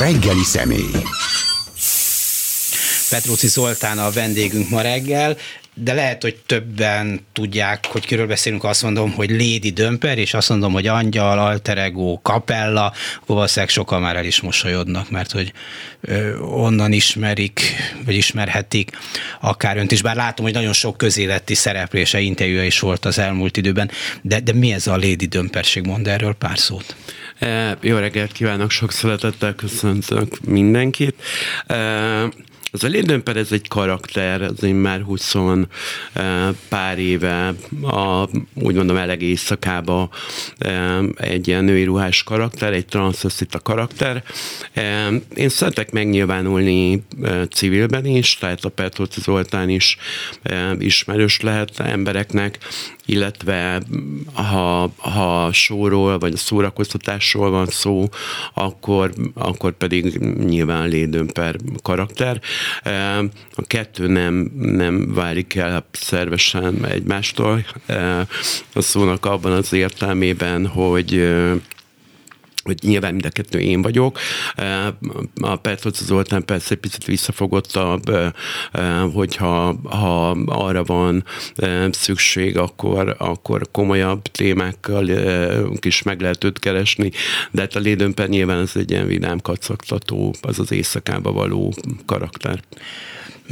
reggeli személy. Petróci Zoltán a vendégünk ma reggel, de lehet, hogy többen tudják, hogy kiről beszélünk, azt mondom, hogy Lady Dömper, és azt mondom, hogy Angyal, Alter Ego, Kapella, akkor valószínűleg sokan már el is mosolyodnak, mert hogy onnan ismerik, vagy ismerhetik akár önt is, bár látom, hogy nagyon sok közéleti szereplése, interjúja is volt az elmúlt időben, de, de mi ez a Lady Dömperség, mond erről pár szót? E, jó reggelt kívánok, sok szeretettel köszöntök mindenkit. E, az a Lindömper ez egy karakter, az én már 20 pár éve a, úgy mondom eleg éjszakába egy ilyen női ruhás karakter, egy transzeszita karakter. Én szeretek megnyilvánulni civilben is, tehát a Petróci Zoltán is ismerős lehet embereknek, illetve ha, ha showról vagy szórakoztatásról van szó, akkor, akkor pedig nyilván lédőmper karakter. A kettő nem, nem válik el szervesen egymástól. A szónak abban az értelmében, hogy hogy nyilván mind a kettő én vagyok. A Petróca Zoltán persze egy picit visszafogottabb, hogyha ha arra van szükség, akkor, akkor komolyabb témákkal is meg lehet őt keresni, de hát a Lédönper nyilván ez egy ilyen vidám kacagtató, az az éjszakába való karakter.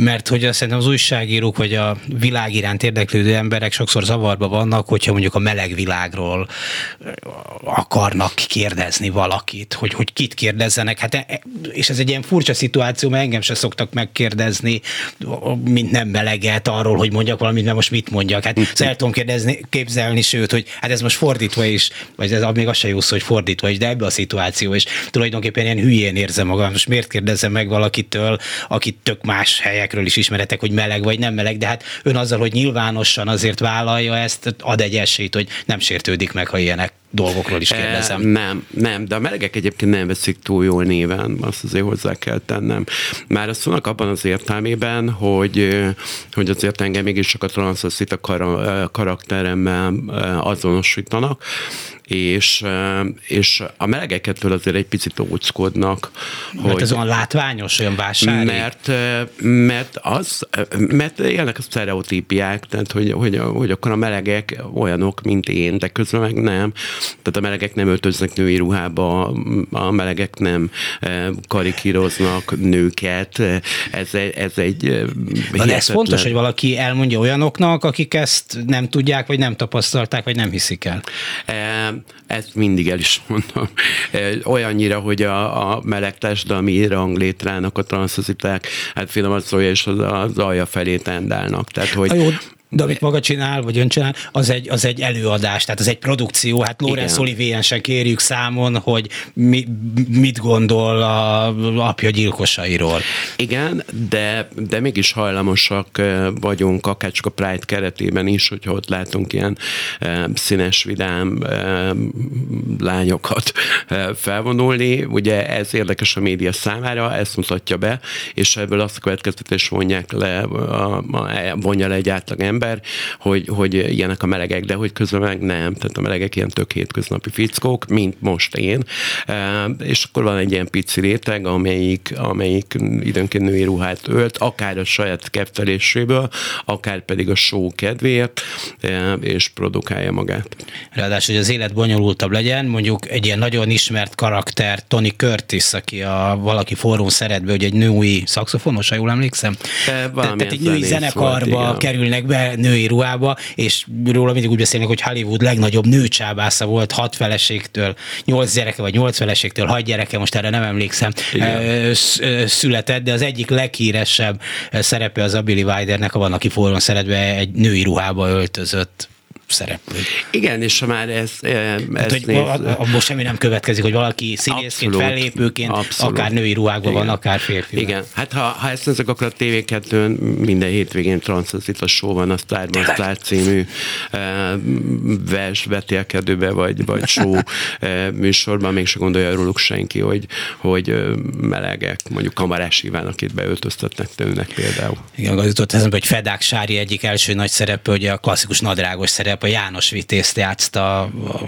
Mert hogy szerintem az újságírók vagy a világ iránt érdeklődő emberek sokszor zavarba vannak, hogyha mondjuk a meleg világról akarnak kérdezni valakit, hogy, hogy kit kérdezzenek. Hát, e, és ez egy ilyen furcsa szituáció, mert engem se szoktak megkérdezni, mint nem meleget arról, hogy mondjak valamit, mert most mit mondjak. Hát el tudom kérdezni, képzelni, sőt, hogy hát ez most fordítva is, vagy ez még az se jó szó, hogy fordítva is, de ebbe a szituáció is tulajdonképpen ilyen hülyén érzem magam. Most miért kérdezem meg valakitől, akit tök más helyek melegekről is ismeretek, hogy meleg vagy nem meleg, de hát ön azzal, hogy nyilvánosan azért vállalja ezt, ad egy esélyt, hogy nem sértődik meg, ha ilyenek dolgokról is kérdezem. E, nem, nem, de a melegek egyébként nem veszik túl jól néven, azt azért hozzá kell tennem. Már azt mondnak abban az értelmében, hogy, hogy azért engem mégis csak a transzaszita karakteremmel azonosítanak, és, és a melegeketől azért egy picit óckodnak. Mert hogy, ez olyan látványos, olyan vásári? Mert, mert, az, mert élnek a sztereotípiák, tehát hogy, hogy, hogy akkor a melegek olyanok, mint én, de közben meg nem. Tehát a melegek nem öltöznek női ruhába, a melegek nem karikíroznak nőket. Ez, ez egy De ez fontos, hogy valaki elmondja olyanoknak, akik ezt nem tudják, vagy nem tapasztalták, vagy nem hiszik el. Ezt mindig el is mondom. Olyannyira, hogy a, a meleg társadalmi ranglétrának a transziták, hát finoman szólja, és az, az alja felé tendálnak. Tehát, hogy, jó, de amit maga csinál, vagy ön csinál, az egy, az egy előadás, tehát az egy produkció. Hát Lorenz Olivier se kérjük számon, hogy mi, mit gondol a apja gyilkosairól. Igen, de, de mégis hajlamosak vagyunk, akár csak a Pride keretében is, hogyha ott látunk ilyen színes, vidám lányokat felvonulni. Ugye ez érdekes a média számára, ezt mutatja be, és ebből azt a következtetés vonják le, a, a, vonja le egy átlag ember, ember, hogy, hogy ilyenek a melegek, de hogy közben meg nem. Tehát a melegek ilyen tök hétköznapi fickók, mint most én. És akkor van egy ilyen pici réteg, amelyik, amelyik időnként női ruhát ölt, akár a saját kefteléséből, akár pedig a show kedvéért, és produkálja magát. Ráadásul, hogy az élet bonyolultabb legyen, mondjuk egy ilyen nagyon ismert karakter, Tony Curtis, aki a valaki fórum szeretbe, hogy egy női szakszofonos, ha jól emlékszem. Te, tehát egy női zenekarba volt, kerülnek be, női ruhába, és róla mindig úgy beszélnek, hogy Hollywood legnagyobb nőcsábásza volt hat feleségtől, nyolc gyereke vagy nyolc feleségtől, hat gyereke, most erre nem emlékszem, Igen. született, de az egyik leghíresebb szerepe az a Billy Wildernek, a van, aki forrón szeretve egy női ruhába öltözött szereplő. Igen, és ha már ez, ez hát, hogy abból semmi nem következik, hogy valaki színészként, abszolút, fellépőként, abszolút. akár női ruhákban van, akár férfi. Igen, hát ha, ha ezt nézzük, akkor a tv 2 minden hétvégén a show van, a Starban Star című uh, vers vetélkedőbe, vagy, vagy show uh, műsorban, még se gondolja róluk senki, hogy, hogy melegek, mondjuk Kamarás Iván, akit beöltöztetnek tőnek például. Igen, az jutott eszembe, hogy Fedák Sári egyik első nagy szerepe, hogy a klasszikus nadrágos szerep a János Vitézt játszta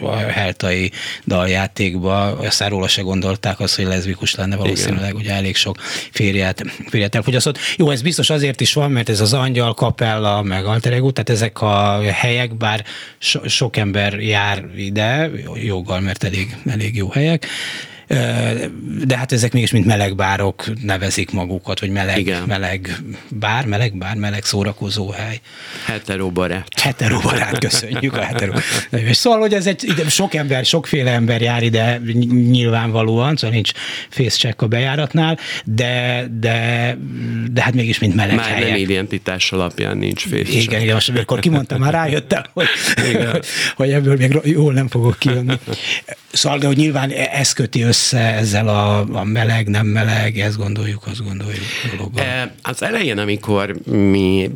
a, heltai daljátékba, aztán róla se gondolták azt, hogy leszbikus lenne valószínűleg, Igen. ugye elég sok férjet, férjet elfogyasztott. Jó, ez biztos azért is van, mert ez az Angyal kapella, meg Alter Ego, tehát ezek a helyek, bár so, sok ember jár ide, joggal, mert elég, elég jó helyek, de hát ezek mégis mint melegbárok nevezik magukat, vagy meleg, Igen. meleg bár, meleg bár, meleg szórakozó hely. Heterobarát. Heterobarát, köszönjük a hetero. Szóval, hogy ez egy, sok ember, sokféle ember jár ide nyilvánvalóan, szóval nincs fészcsekk a bejáratnál, de, de, de hát mégis mint meleg Már helyek. nem identitás alapján nincs fészcsekk. Igen, igen, most amikor kimondtam, már rájöttem, hogy, hogy, hogy ebből még jól nem fogok kijönni. Szóval, de hogy nyilván ez köti össze ezzel a, a meleg, nem meleg, ezt gondoljuk, azt gondoljuk dologban. E, az elején, amikor mi,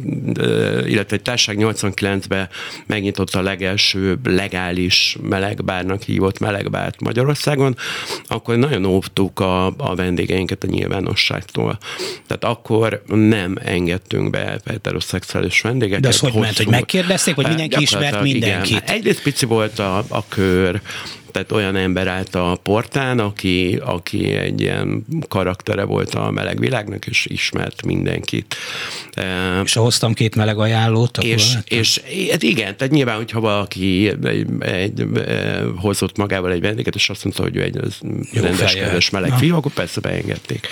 illetve egy társaság 89-ben megnyitotta a legelső legális melegbárnak hívott melegbárt Magyarországon, akkor nagyon óvtuk a, a vendégeinket a nyilvánosságtól. Tehát akkor nem engedtünk be heteroszexuális vendégeket. De az hogy ment, hogy megkérdezték, hogy mindenki ismert mindenkit? Igen. Egyrészt pici volt a, a kör, tehát olyan ember állt a portán, aki, aki egy ilyen karaktere volt a meleg világnak, és ismert mindenkit. És hoztam két meleg ajánlót? És, és hát igen, tehát nyilván, hogyha valaki egy, egy, egy, hozott magával egy vendéget, és azt mondta, hogy ő egy rendes, kedves meleg Na. fiú, akkor persze beengedték.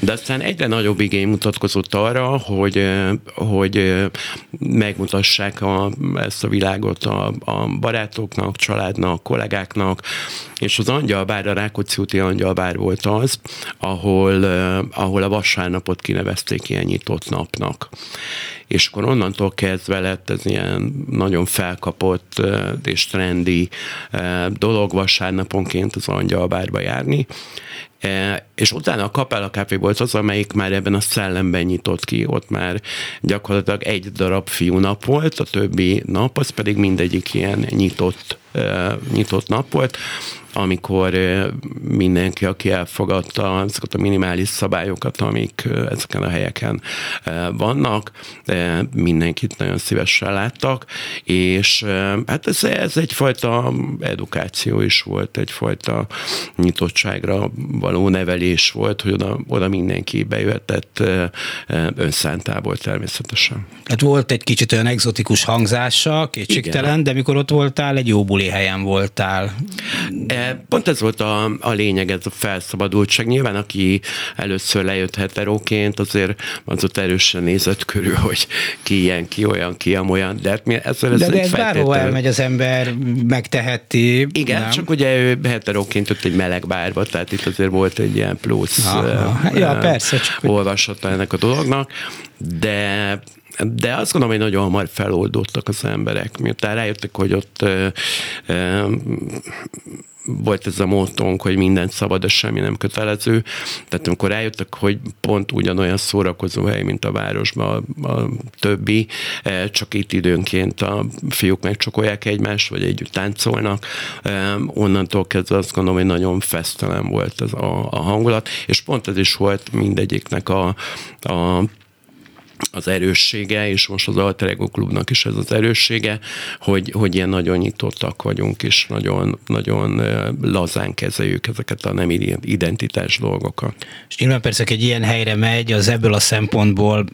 De aztán egyre nagyobb igény mutatkozott arra, hogy, hogy megmutassák a, ezt a világot a, a barátoknak, családnak, kollégáknak, vannak, és az angyalbár, a Rákóczi úti angyalbár volt az, ahol, ahol a vasárnapot kinevezték ilyen nyitott napnak. És akkor onnantól kezdve lett ez ilyen nagyon felkapott és trendi dolog vasárnaponként az angyalbárba járni, és utána a Capella Café volt az, amelyik már ebben a szellemben nyitott ki, ott már gyakorlatilag egy darab fiú nap volt, a többi nap, az pedig mindegyik ilyen nyitott, nyitott nap volt, amikor mindenki, aki elfogadta ezeket a minimális szabályokat, amik ezeken a helyeken vannak, mindenkit nagyon szívesen láttak, és hát ez, ez egyfajta edukáció is volt, egyfajta nyitottságra való nevelés volt, hogy oda, oda mindenki bejöhetett önszántából természetesen. Hát volt egy kicsit olyan egzotikus hangzása, kétségtelen, de mikor ott voltál, egy jó buli helyen voltál. E, pont ez volt a, a lényeg, ez a felszabadultság. Nyilván, aki először lejött heteróként, azért az ott erősen nézett körül, hogy ki ilyen, ki olyan, ki olyan, de hát mi ezzel ez De, de ez bárhol elmegy az ember, megteheti. Igen, nem? csak ugye ő heteróként ott egy meleg bárba, tehát itt azért volt egy ilyen plusz Aha. Uh, ja, persze, csak olvasata ennek a dolognak, de de azt gondolom, hogy nagyon hamar feloldottak az emberek, miután rájöttek, hogy ott ö, ö, volt ez a módonk, hogy mindent szabad, de semmi nem kötelező. Tehát amikor eljöttek, hogy pont ugyanolyan szórakozó hely, mint a városban a, a többi, e, csak itt időnként a fiúk megcsokolják egymást, vagy együtt táncolnak. E, onnantól kezdve azt gondolom, hogy nagyon fesztelen volt ez a, a hangulat, és pont ez is volt mindegyiknek a, a az erőssége, és most az Alter Ego Klubnak is ez az erőssége, hogy, hogy ilyen nagyon nyitottak vagyunk, és nagyon, nagyon lazán kezeljük ezeket a nem identitás dolgokat. És nyilván persze, egy ilyen helyre megy, az ebből a szempontból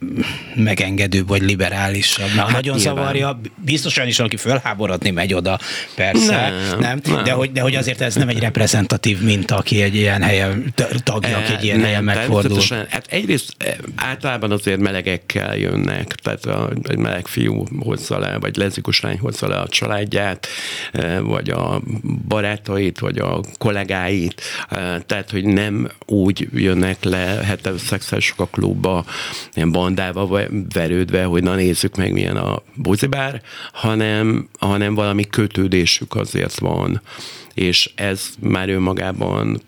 megengedőbb vagy liberálisabb. Na, hát nagyon nyilván. zavarja, biztosan is, aki fölháborodni megy oda, persze, nem, nem? nem. De, hogy, de hogy azért ez nem egy reprezentatív minta, aki egy ilyen helyen tagja, aki egy ilyen nem, helyen megfordul. Hát egyrészt általában azért melegek gyerekekkel jönnek, tehát a, egy meleg fiú hozza le, vagy lezbikus lány hozza le a családját, e, vagy a barátait, vagy a kollégáit, e, tehát hogy nem úgy jönnek le heteroszexuálisok a klubba, ilyen bandával verődve, hogy na nézzük meg milyen a buzibár, hanem, hanem valami kötődésük azért van és ez már önmagában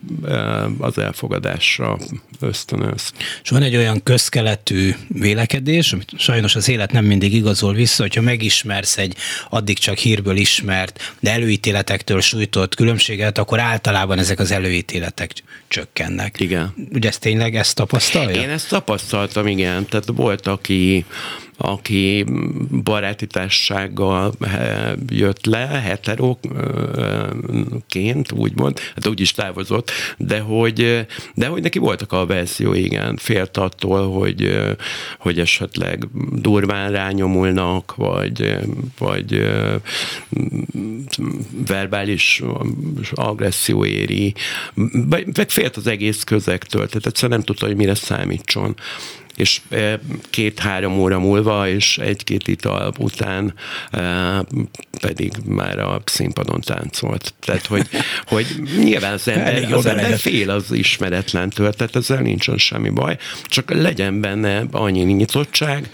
az elfogadásra ösztönöz. És van egy olyan közkeletű vélekedés, amit sajnos az élet nem mindig igazol vissza, hogyha megismersz egy addig csak hírből ismert, de előítéletektől sújtott különbséget, akkor általában ezek az előítéletek csökkennek. Igen. Ugye ezt tényleg ezt tapasztalja? Én ezt tapasztaltam, igen. Tehát volt, aki aki baráti társasággal jött le, heteroként, úgymond, hát úgy is távozott, de hogy, de hogy neki voltak a verzió, igen, félt attól, hogy, hogy esetleg durván rányomulnak, vagy, vagy verbális agresszió éri, meg félt az egész közegtől, tehát egyszerűen nem tudta, hogy mire számítson és e, két-három óra múlva, és egy-két ital után e, pedig már a színpadon táncolt. Tehát, hogy, hogy nyilván az ember, az ember fél az ismeretlentől, tehát ezzel nincsen semmi baj, csak legyen benne annyi nyitottság,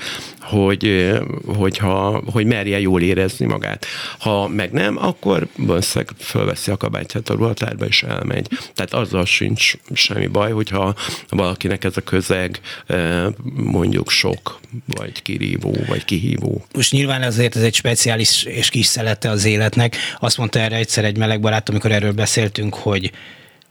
hogy, hogyha, hogy merje jól érezni magát. Ha meg nem, akkor valószínűleg fölveszi a kabátját a ruhatárba és elmegy. Tehát azzal sincs semmi baj, hogyha valakinek ez a közeg mondjuk sok, vagy kirívó, vagy kihívó. Most nyilván azért ez egy speciális és kis szelete az életnek. Azt mondta erre egyszer egy meleg barát, amikor erről beszéltünk, hogy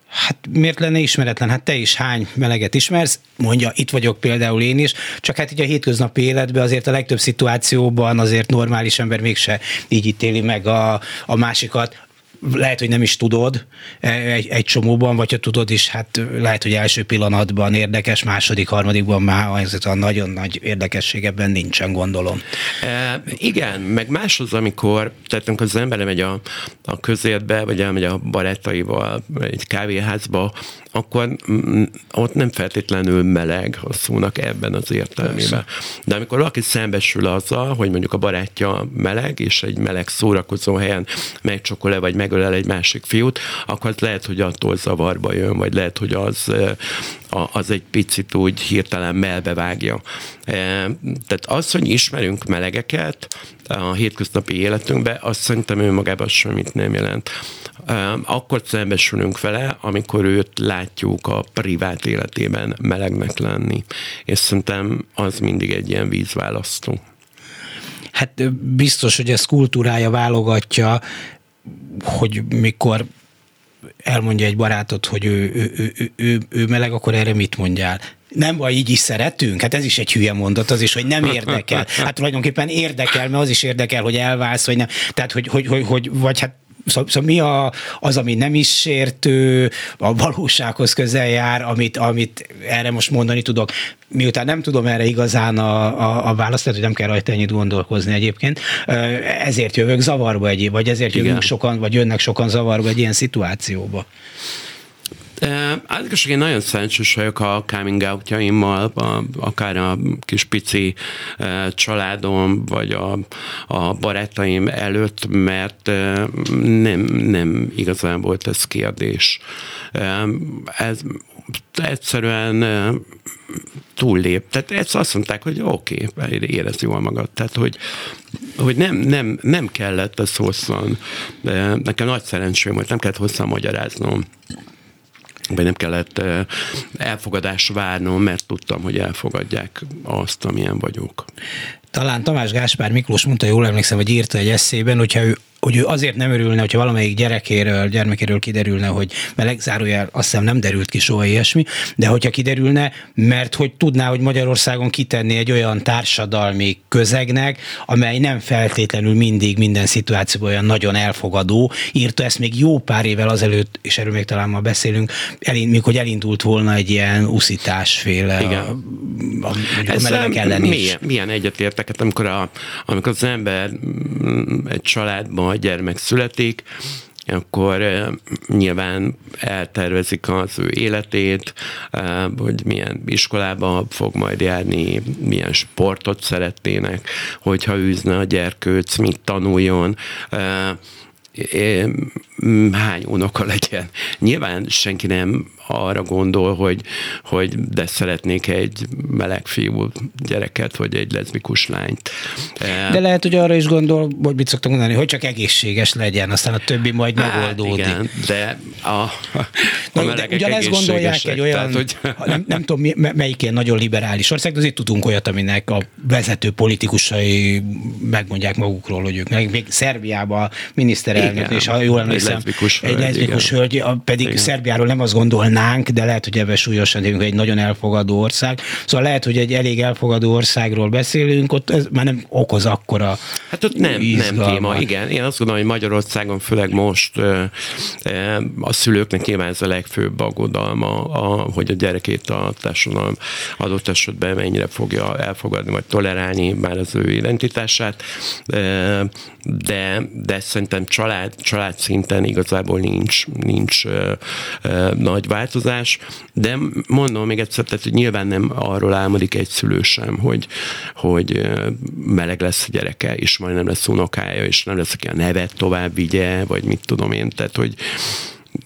Hát miért lenne ismeretlen? Hát te is hány meleget ismersz? Mondja, itt vagyok például én is, csak hát így a hétköznapi életben azért a legtöbb szituációban azért normális ember mégse így ítéli meg a, a másikat lehet, hogy nem is tudod e, egy, egy csomóban, vagy ha tudod is, hát lehet, hogy első pillanatban érdekes, második, harmadikban már ez a nagyon nagy érdekesség ebben nincsen, gondolom. E, igen, meg más az, amikor, tehát amikor az ember megy a, a közértbe, vagy elmegy a barátaival egy kávéházba, akkor ott nem feltétlenül meleg a szónak ebben az értelmében. De amikor valaki szembesül azzal, hogy mondjuk a barátja meleg, és egy meleg szórakozó helyen megcsokol-e, vagy megölel egy másik fiút, akkor az lehet, hogy attól zavarba jön, vagy lehet, hogy az, az egy picit úgy hirtelen melbevágja. Tehát az, hogy ismerünk melegeket a hétköznapi életünkben, azt szerintem önmagában semmit nem jelent akkor szembesülünk vele, amikor őt látjuk a privát életében melegnek lenni. És szerintem az mindig egy ilyen vízválasztó. Hát biztos, hogy ez kultúrája válogatja, hogy mikor elmondja egy barátot, hogy ő, ő, ő, ő, ő, ő meleg, akkor erre mit mondjál? nem baj, így is szeretünk? Hát ez is egy hülye mondat, az is, hogy nem érdekel. Hát tulajdonképpen érdekel, mert az is érdekel, hogy elválsz, vagy nem. Tehát, hogy, hogy, hogy, hogy vagy hát Szóval, szóval mi a, az, ami nem is sértő, a valósághoz közel jár, amit, amit erre most mondani tudok. Miután nem tudom erre igazán a, a, a választ, hogy nem kell rajta ennyit gondolkozni egyébként, ezért jövök zavarba egy, vagy ezért Igen. jövünk sokan, vagy jönnek sokan zavarba egy ilyen szituációba. Általában én nagyon szerencsés vagyok a coming outjaimmal, akár a kis pici családom, vagy a, a barátaim előtt, mert nem, nem igazán volt ez kérdés. Ez egyszerűen túllép. Tehát ezt azt mondták, hogy oké, okay, érez jól magad. Tehát, hogy, hogy nem, nem, nem kellett ez hosszan. Nekem nagy szerencsém volt, nem kellett hosszan magyaráznom vagy nem kellett elfogadás várnom, mert tudtam, hogy elfogadják azt, amilyen vagyok. Talán Tamás Gáspár Miklós mondta, jól emlékszem, hogy írta egy eszében, hogyha ő hogy ő azért nem örülne, hogyha valamelyik gyerekéről, gyermekéről kiderülne, hogy meleg zárójel, azt hiszem nem derült ki soha ilyesmi, de hogyha kiderülne, mert hogy tudná, hogy Magyarországon kitenni egy olyan társadalmi közegnek, amely nem feltétlenül mindig minden szituációban olyan nagyon elfogadó, írta ezt még jó pár évvel azelőtt, és erről még talán ma beszélünk, elind, mikor elindult volna egy ilyen uszításféle Igen. a, a, a, melegek ellen is. Milyen, milyen egyetértek, hát amikor, a, amikor az ember mm, egy családban a gyermek születik, akkor nyilván eltervezik az ő életét, hogy milyen iskolába fog majd járni, milyen sportot szeretnének, hogyha űzne a gyerkőc, mit tanuljon hány unoka legyen. Nyilván senki nem arra gondol, hogy, hogy de szeretnék egy meleg fiú gyereket, vagy egy leszbikus lányt. De lehet, hogy arra is gondol, hogy mit szoktam mondani, hogy csak egészséges legyen, aztán a többi majd hát, megoldódik. Igen, de a, a Na, de ugyanezt gondolják egy olyan, tehát, hogy... nem, nem tudom melyik ilyen nagyon liberális ország, de azért tudunk olyat, aminek a vezető politikusai megmondják magukról, hogy ők meg még Szerbiában miniszterelnök, igen, és ha jól emlékszem, egy leszbikus hölgy, egy leszbikus hölgy pedig igen. Szerbiáról nem azt gondolná, tudnánk, de lehet, hogy ebben súlyosan tényleg egy nagyon elfogadó ország. Szóval lehet, hogy egy elég elfogadó országról beszélünk, ott ez már nem okoz akkora Hát ott nem, nem téma, igen. Én azt gondolom, hogy Magyarországon főleg most a szülőknek nyilván ez a legfőbb aggodalma, a, hogy a gyerekét a társadalom adott esetben mennyire fogja elfogadni, vagy tolerálni már az ő identitását, de, de szerintem család, család szinten igazából nincs, nincs nagy változás, de mondom még egyszer, tehát hogy nyilván nem arról álmodik egy szülő sem, hogy, hogy meleg lesz a gyereke, és majd nem lesz unokája, és nem lesz, aki a nevet tovább vigye, vagy mit tudom én, tehát hogy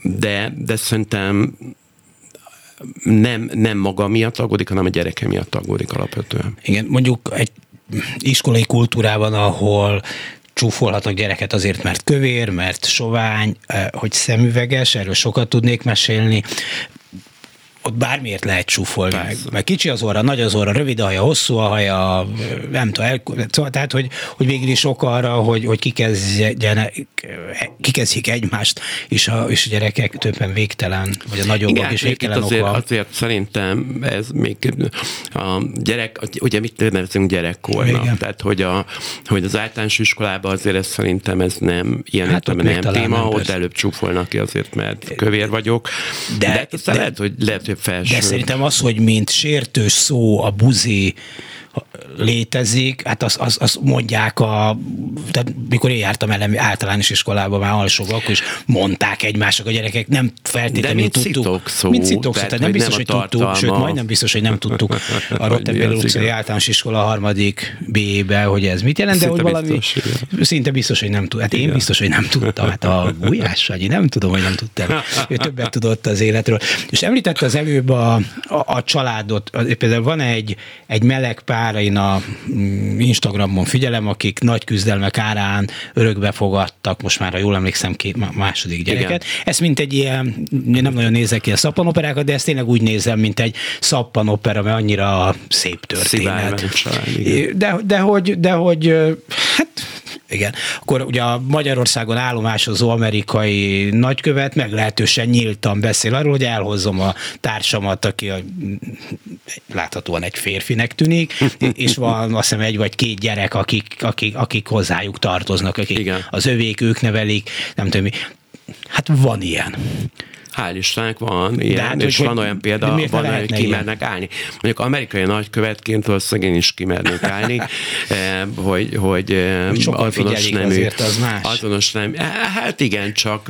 de, de szerintem nem, nem maga miatt aggódik, hanem a gyereke miatt aggódik alapvetően. Igen, mondjuk egy iskolai kultúrában, ahol csúfolhatnak gyereket azért, mert kövér, mert sovány, eh, hogy szemüveges, erről sokat tudnék mesélni ott bármiért lehet csúfolni. Meg, meg kicsi az orra, nagy az orra, rövid a haja, hosszú a haja, nem tudom, el, szóval, tehát, hogy, hogy végül is ok arra, hogy, hogy kikezdjenek, kikezdjék egymást, és a, és a gyerekek többen végtelen, vagy a nagyobbak Igen, is végtelen azért, oka. azért szerintem ez még a gyerek, ugye mit nevezünk gyerekkornak, Igen. tehát hogy, a, hogy az általános iskolában azért ez szerintem ez nem ilyen hát nem téma, nem, ott előbb csúfolnak ki azért, mert kövér vagyok. De, de, de lehet, hogy lehet, hogy felső. De szerintem az, hogy mint sértős szó a buzi létezik, hát azt az, az mondják a, tehát mikor én jártam elemi általános iskolában már alsóba, akkor is mondták egymások a gyerekek, nem feltétlenül tudtuk. Szó, mint citok szó, tehát nem biztos, hogy tudtuk, sőt, majdnem biztos, hogy nem tudtuk a Rottenbél utcai általános iskola harmadik B-be, hogy ez mit jelent, de hogy valami biztos, szinte biztos, hogy nem tud. Hát én biztos, hogy nem tudtam. Hát a Gulyás Sanyi nem tudom, hogy nem tudtam. Ő többet tudott az életről. És említette az előbb a, a, a családot. Például van egy, egy meleg pár, én a mm, Instagramon figyelem, akik nagy küzdelmek árán örökbe fogadtak, most már, ha jól emlékszem, két második gyereket. Igen. Ez mint egy ilyen, nem nagyon nézek ki a szappanoperákat, de ezt tényleg úgy nézem, mint egy szappanopera, mert annyira szép történet. De, de, hogy, de hogy, hát igen. Akkor ugye a Magyarországon állomásozó amerikai nagykövet meglehetősen nyíltan beszél arról, hogy elhozom a társamat, aki a, láthatóan egy férfinek tűnik, és van azt hiszem egy vagy két gyerek, akik, akik, akik hozzájuk tartoznak, akik Igen. az övék, ők nevelik, nem tudom mi. Hát van ilyen. Hál' Istennek van ilyen, hát, és hogy, van olyan példa, van, hogy kimernek ilyen? állni. Mondjuk amerikai nagykövetként valószínűleg én is kimernék állni, eh, hogy, hogy eh, azonos nem azért, az más. Azonos nem, eh, hát igen, csak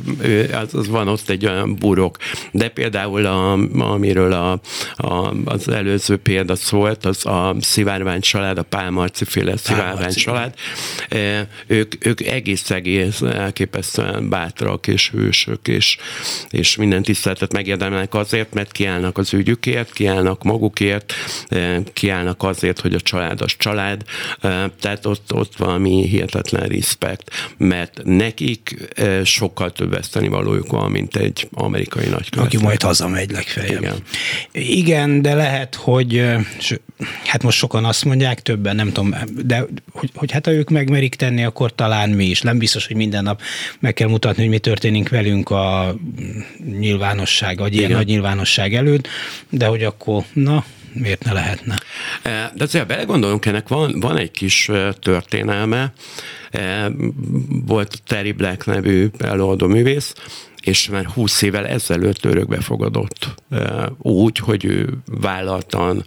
az, az van ott egy olyan burok. De például, a, amiről a, a, az előző példa szólt, az a szivárvány család, a Pálmarci féle szivárvány család, ők, ők egész egész elképesztően bátrak és hősök, és, és minden minden tiszteletet megérdemelnek azért, mert kiállnak az ügyükért, kiállnak magukért, eh, kiállnak azért, hogy a család az család, eh, tehát ott, ott valami hihetetlen respekt, mert nekik eh, sokkal több veszteni valójuk van, mint egy amerikai nagykövet. Aki majd hazamegy legfeljebb. Igen. Igen, de lehet, hogy hát most sokan azt mondják, többen nem tudom, de hogy, hogy hát ha ők megmerik tenni, akkor talán mi is. Nem biztos, hogy minden nap meg kell mutatni, hogy mi történik velünk a nyilvánosság, vagy ilyen nagy nyilvánosság előtt, de hogy akkor, na, miért ne lehetne? E, de azért belegondolunk, ennek van, van egy kis e, történelme. E, volt Terry Black nevű előadó művész, és már 20 évvel ezelőtt örökbe fogadott úgy, hogy ő vállaltan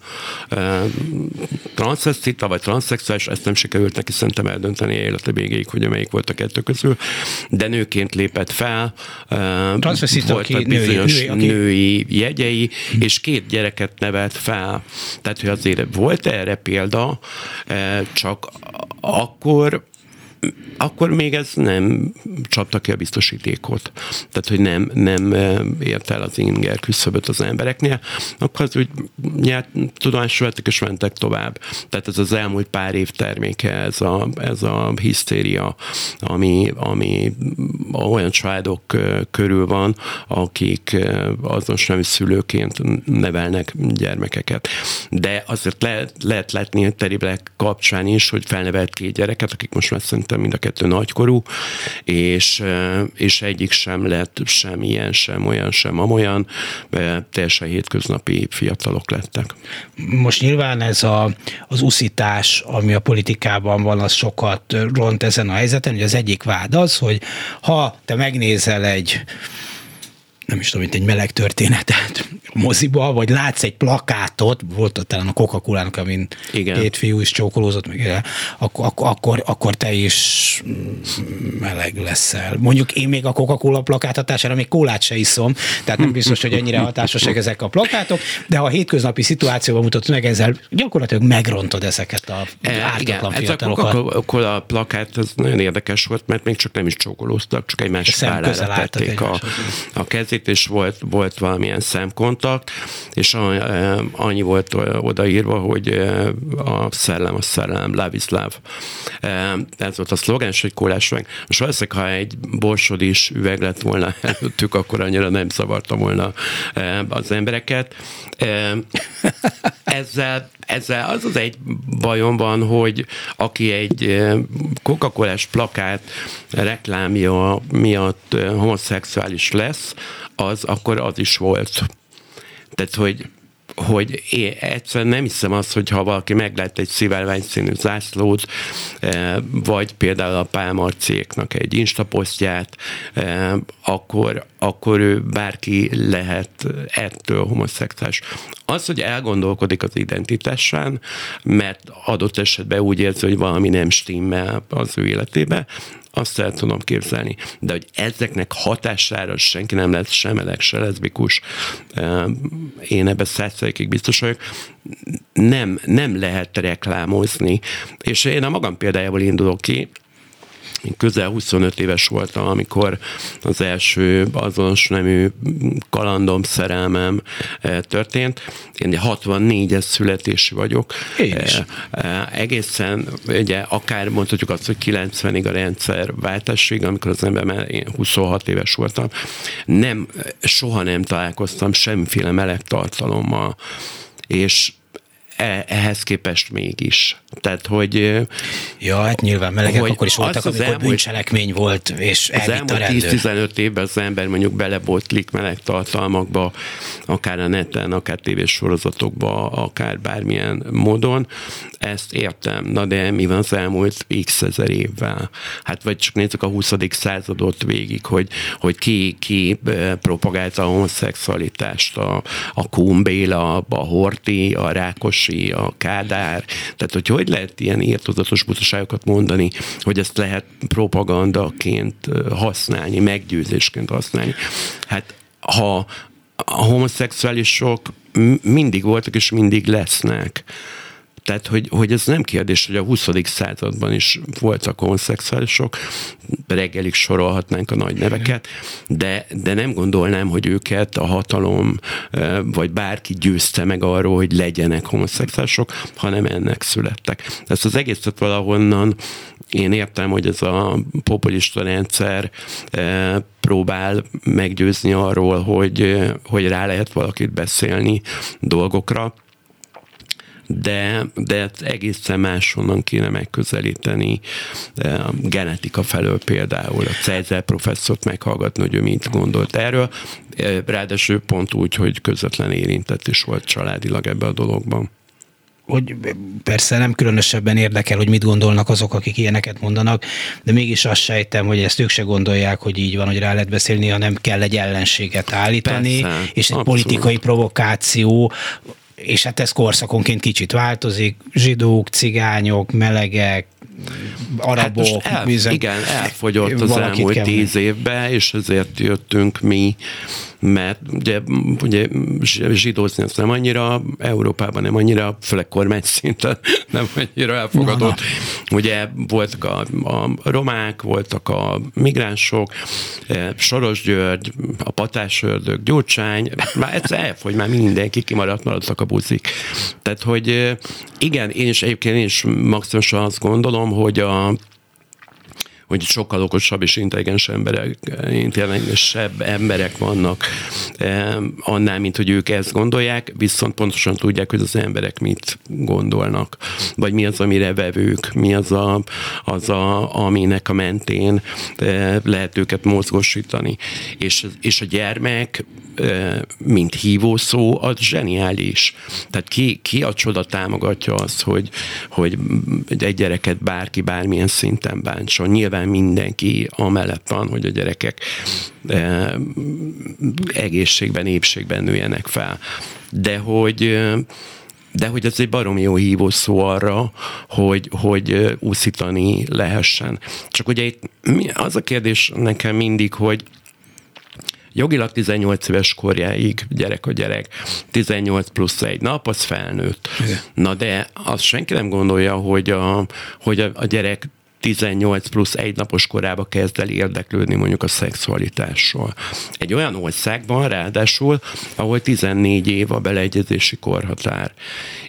transzesztita vagy transzexuális, ezt nem sikerült neki szerintem eldönteni élete végéig, hogy melyik volt a kettő közül, de nőként lépett fel, voltak bizonyos női, női, női jegyei, és két gyereket nevelt fel. Tehát, hogy azért volt erre példa, csak akkor akkor még ez nem csapta ki a biztosítékot. Tehát, hogy nem, nem ért el az inger küszöböt az embereknél, akkor az úgy nyert, tudomásra vettek és mentek tovább. Tehát ez az elmúlt pár év terméke, ez a, ez a hisztéria, ami, ami olyan családok körül van, akik azonos nemű szülőként nevelnek gyermekeket. De azért lehet, lehet látni a Terry kapcsán is, hogy felnevelt két gyereket, akik most már szerintem mind a kettő nagykorú, és, és egyik sem lett sem ilyen, sem olyan, sem amolyan, teljesen hétköznapi fiatalok lettek. Most nyilván ez a, az uszítás, ami a politikában van, az sokat ront ezen a helyzeten, hogy az egyik vád az, hogy ha te megnézel egy nem is tudom, mint egy meleg történetet moziba, vagy látsz egy plakátot, volt ott talán a coca cola amin Igen. két fiú is csókolózott, meg, akkor, akkor, akkor, akkor te is meleg leszel. Mondjuk én még a Coca-Cola plakát még kólát se iszom, tehát nem biztos, hogy ennyire hatásosak ezek a plakátok, de ha a hétköznapi szituációban mutatod meg ezzel, gyakorlatilag megrontod ezeket a e, ártatlan Igen, fiatalokat. Ez a Coca-Cola plakát, ez nagyon érdekes volt, mert még csak nem is csókolóztak, csak egymás vállára tették a, a kezét kezét, és volt, volt valamilyen szemkontakt, és annyi volt odaírva, hogy a szellem, a szellem, love is love. Ez volt a szlogen, és egy kólás meg. Most valószínűleg, ha egy borsodis üveg lett volna előttük, akkor annyira nem zavarta volna az embereket. Ezzel ezzel az az egy bajom van, hogy aki egy coca cola plakát reklámja miatt homoszexuális lesz, az akkor az is volt. Tehát, hogy hogy én egyszerűen nem hiszem azt, hogy ha valaki meglett egy szivárvány színű zászlót, e, vagy például a Pálmar egy instaposztját, e, akkor, akkor ő bárki lehet ettől homoszexuális. Az, hogy elgondolkodik az identitásán, mert adott esetben úgy érzi, hogy valami nem stimmel az ő életébe, azt el tudom képzelni. De hogy ezeknek hatására senki nem lesz sem meleg, se leszbikus, e, én ebbe biztoságuk biztos vagyok, nem, nem lehet reklámozni. És én a magam példájából indulok ki, közel 25 éves voltam, amikor az első azonos nemű kalandom, szerelmem eh, történt. Én 64-es születésű vagyok. Én is. Eh, egészen, ugye akár mondhatjuk azt, hogy 90-ig a rendszer váltásig, amikor az ember már 26 éves voltam, nem, soha nem találkoztam semmiféle meleg tartalommal és ehhez képest mégis. Tehát, hogy... Ja, hát nyilván melegek hogy akkor is voltak, amikor elmúlt, bűncselekmény volt, és Az elmúlt 10-15 évben az ember mondjuk belebotlik meleg tartalmakba, akár a neten, akár tévésorozatokba, akár bármilyen módon. Ezt értem. Na de mi van az elmúlt x ezer évvel? Hát vagy csak nézzük a 20. századot végig, hogy, hogy ki, ki propagálta a homoszexualitást, a, a Kumbéla, a Horti, a Rákos Rákosi, a Kádár, tehát hogy hogy lehet ilyen írtozatos butaságokat mondani, hogy ezt lehet propagandaként használni, meggyőzésként használni. Hát ha a homoszexuálisok mindig voltak és mindig lesznek. Tehát, hogy, hogy ez nem kérdés, hogy a 20. században is voltak homoszexuálisok, reggelig sorolhatnánk a nagy neveket, de, de nem gondolnám, hogy őket a hatalom vagy bárki győzte meg arról, hogy legyenek homoszexuálisok, hanem ennek születtek. Ezt az egészet valahonnan én értem, hogy ez a populista rendszer próbál meggyőzni arról, hogy, hogy rá lehet valakit beszélni dolgokra, de, de egészen máshonnan kéne megközelíteni a genetika felől például a Cezár professzort meghallgatni, hogy ő mit gondolt erről. Ráadásul pont úgy, hogy közvetlen érintett is volt családilag ebbe a dologban hogy persze nem különösebben érdekel, hogy mit gondolnak azok, akik ilyeneket mondanak, de mégis azt sejtem, hogy ezt ők se gondolják, hogy így van, hogy rá lehet beszélni, hanem kell egy ellenséget állítani, persze, és egy abszolút. politikai provokáció, és hát ez korszakonként kicsit változik, zsidók, cigányok, melegek, arabok. Hát el, bizony, igen, elfogyott az elmúlt tíz évben, és ezért jöttünk mi mert ugye, ugye zsidózni az nem annyira, Európában nem annyira, főleg kormány szinten nem annyira elfogadott. Na, na. Ugye voltak a, a romák, voltak a migránsok, eh, Soros György, a patásördök, Gyurcsány, már ez elfogy, már mindenki kimaradt, maradtak a buzik. Tehát, hogy igen, én is egyébként én is maximum azt gondolom, hogy a hogy sokkal okosabb és intelligens emberek, intelligensebb emberek vannak annál, mint hogy ők ezt gondolják, viszont pontosan tudják, hogy az emberek mit gondolnak, vagy mi az, amire vevők, mi az, a, az a, aminek a mentén lehet őket mozgosítani. És, és a gyermek, mint hívószó, az zseniális. Tehát ki, ki a csoda támogatja azt, hogy, hogy egy gyereket bárki bármilyen szinten bántson. Nyilván mindenki amellett van, hogy a gyerekek egészségben, épségben nőjenek fel. De hogy de hogy ez egy baromi jó hívó szó arra, hogy, hogy úszítani lehessen. Csak ugye itt az a kérdés nekem mindig, hogy Jogilag 18 éves korjáig gyerek a gyerek, 18 plusz egy nap, az felnőtt. Igen. Na de azt senki nem gondolja, hogy a, hogy a, a gyerek 18 plusz egy napos korába kezd el érdeklődni mondjuk a szexualitásról. Egy olyan országban ráadásul, ahol 14 év a beleegyezési korhatár.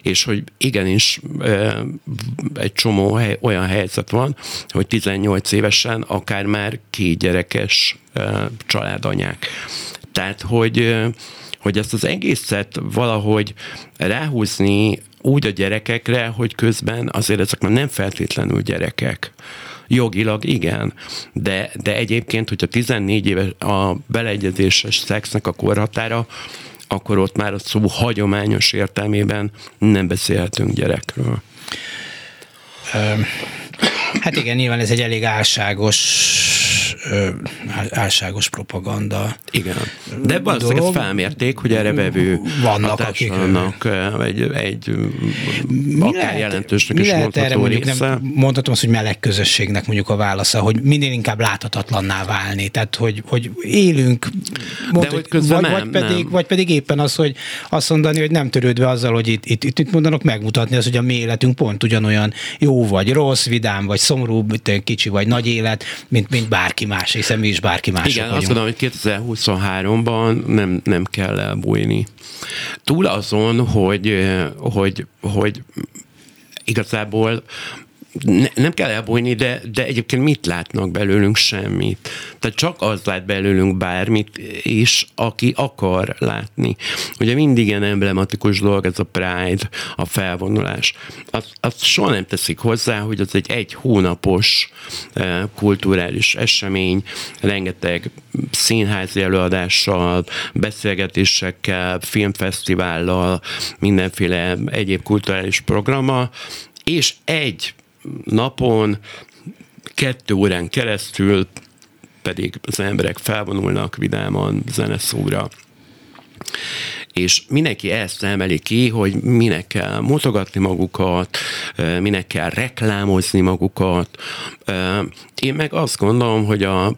És hogy igenis egy csomó hely, olyan helyzet van, hogy 18 évesen akár már két gyerekes családanyák. Tehát, hogy hogy ezt az egészet valahogy ráhúzni úgy a gyerekekre, hogy közben azért ezek már nem feltétlenül gyerekek. Jogilag igen, de, de egyébként, hogyha 14 éve a beleegyezéses szexnek a korhatára, akkor ott már a szó hagyományos értelmében nem beszélhetünk gyerekről. Hát igen, nyilván ez egy elég álságos álságos propaganda. Igen. De valószínűleg ezt felmérték, hogy erre vevő vannak, akik vannak egy, egy mi akár lehet, jelentősnek mi is lehet erre mondjuk, nem, mondhatom azt, hogy meleg közösségnek mondjuk a válasza, hogy minél inkább láthatatlanná válni. Tehát, hogy, hogy élünk, mond, De hogy közben vagy, nem, vagy, pedig, nem. vagy pedig éppen az, hogy azt mondani, hogy nem törődve azzal, hogy itt, itt, itt, itt mondanak megmutatni az, hogy a mi életünk pont ugyanolyan jó vagy rossz, vidám vagy szomorú, kicsi vagy nagy élet, mint, mint bárki más, hiszen mi is bárki más. Igen, vagyunk. azt mondom, hogy 2023-ban nem, nem kell elbújni. Túl azon, hogy, hogy, hogy igazából ne, nem kell elbújni, de, de egyébként mit látnak belőlünk? Semmit. Tehát csak az lát belőlünk bármit is, aki akar látni. Ugye mindig ilyen emblematikus dolog ez a Pride, a felvonulás. Azt, azt soha nem teszik hozzá, hogy az egy egy hónapos eh, kulturális esemény, rengeteg színházi előadással, beszélgetésekkel, filmfesztivállal, mindenféle egyéb kulturális programmal, és egy napon, kettő órán keresztül pedig az emberek felvonulnak vidáman zeneszóra. És mindenki ezt emeli ki, hogy minek kell mutogatni magukat, minek kell reklámozni magukat. Én meg azt gondolom, hogy a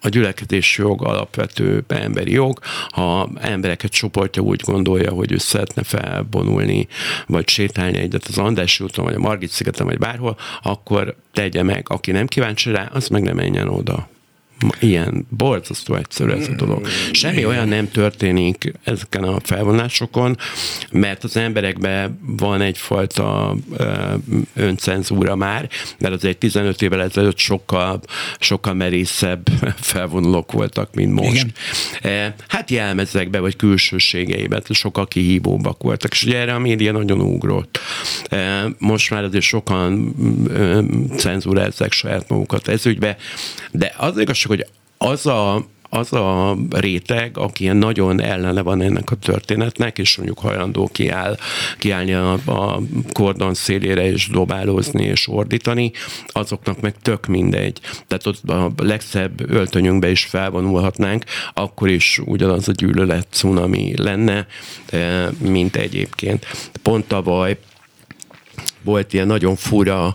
a gyülekezés jog alapvető emberi jog. Ha embereket csoportja úgy gondolja, hogy ő szeretne felvonulni, vagy sétálni egyet az András úton, vagy a Margit szigeten, vagy bárhol, akkor tegye meg. Aki nem kíváncsi rá, az meg nem menjen oda ilyen borzasztó egyszerű ez a dolog. Semmi olyan nem történik ezeken a felvonásokon, mert az emberekben van egyfajta öncenzúra már, mert az egy 15 évvel ezelőtt sokkal, sokkal merészebb felvonulók voltak, mint most. Igen. Hát jelmezekbe, vagy külsőségeiben sokkal kihívóbbak voltak, és ugye erre a média nagyon ugrott. Most már azért sokan cenzúrázzák saját magukat ez ügybe, de az igazság, hogy az a az a réteg, aki ilyen nagyon ellene van ennek a történetnek, és mondjuk hajlandó kiáll, kiállni a, a kordon szélére, és dobálózni, és ordítani, azoknak meg tök mindegy. Tehát ott a legszebb öltönyünkbe is felvonulhatnánk, akkor is ugyanaz a gyűlölet cunami lenne, eh, mint egyébként. Pont tavaly volt ilyen nagyon fura,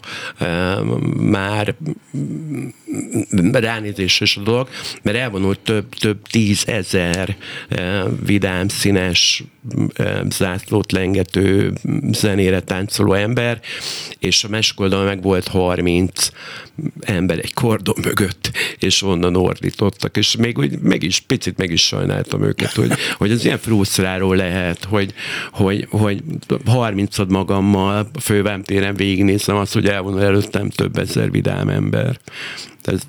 már ránézéses dolog, mert elvonult több, több tízezer vidám, színes, zászlót lengető, zenére táncoló ember, és a meskoldal meg volt 30 ember egy kordon mögött, és onnan ordítottak, és még úgy meg is, picit meg is sajnáltam őket, hogy, hogy az ilyen frusztráló lehet, hogy, hogy, hogy 30 magammal a fővámtéren végignézem azt, hogy elvonul előttem több ezer vidám ember. Ez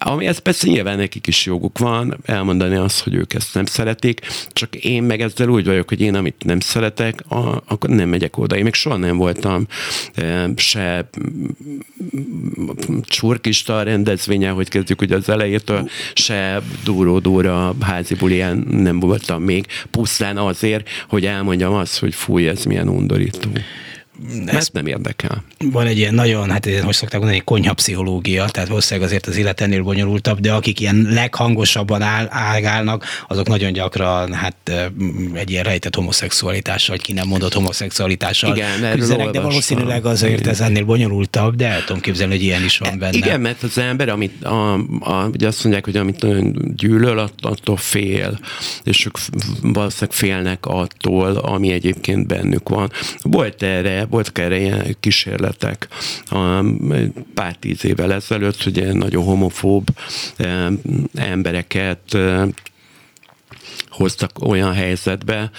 ami ez persze nyilván nekik is joguk van elmondani azt, hogy ők ezt nem szeretik, csak én meg ezzel úgy vagyok, hogy én amit nem szeretek, a, akkor nem megyek oda. Én még soha nem voltam e, se csurkista rendezvényen, hogy kezdjük ugye az elejétől, se duró-dúra házi bulián nem voltam még, pusztán azért, hogy elmondjam azt, hogy fúj, ez milyen undorító. Ezt nem érdekel. Van egy ilyen nagyon, hát hogy szokták mondani, konyha pszichológia, tehát valószínűleg azért az élet ennél bonyolultabb, de akik ilyen leghangosabban áll, állnak, azok nagyon gyakran hát egy ilyen rejtett homoszexualitással, vagy ki nem mondott homoszexualitással Igen, küzdenek, de valószínűleg azért ez ennél bonyolultabb, de el tudom képzelni, hogy ilyen is van benne. Igen, mert az ember, amit a, a, ugye azt mondják, hogy amit gyűlöl, attól fél, és ők valószínűleg félnek attól, ami egyébként bennük van. Volt erre voltak erre ilyen kísérletek. Pár tíz évvel ezelőtt, hogy nagyon homofób embereket hoztak olyan helyzetbe,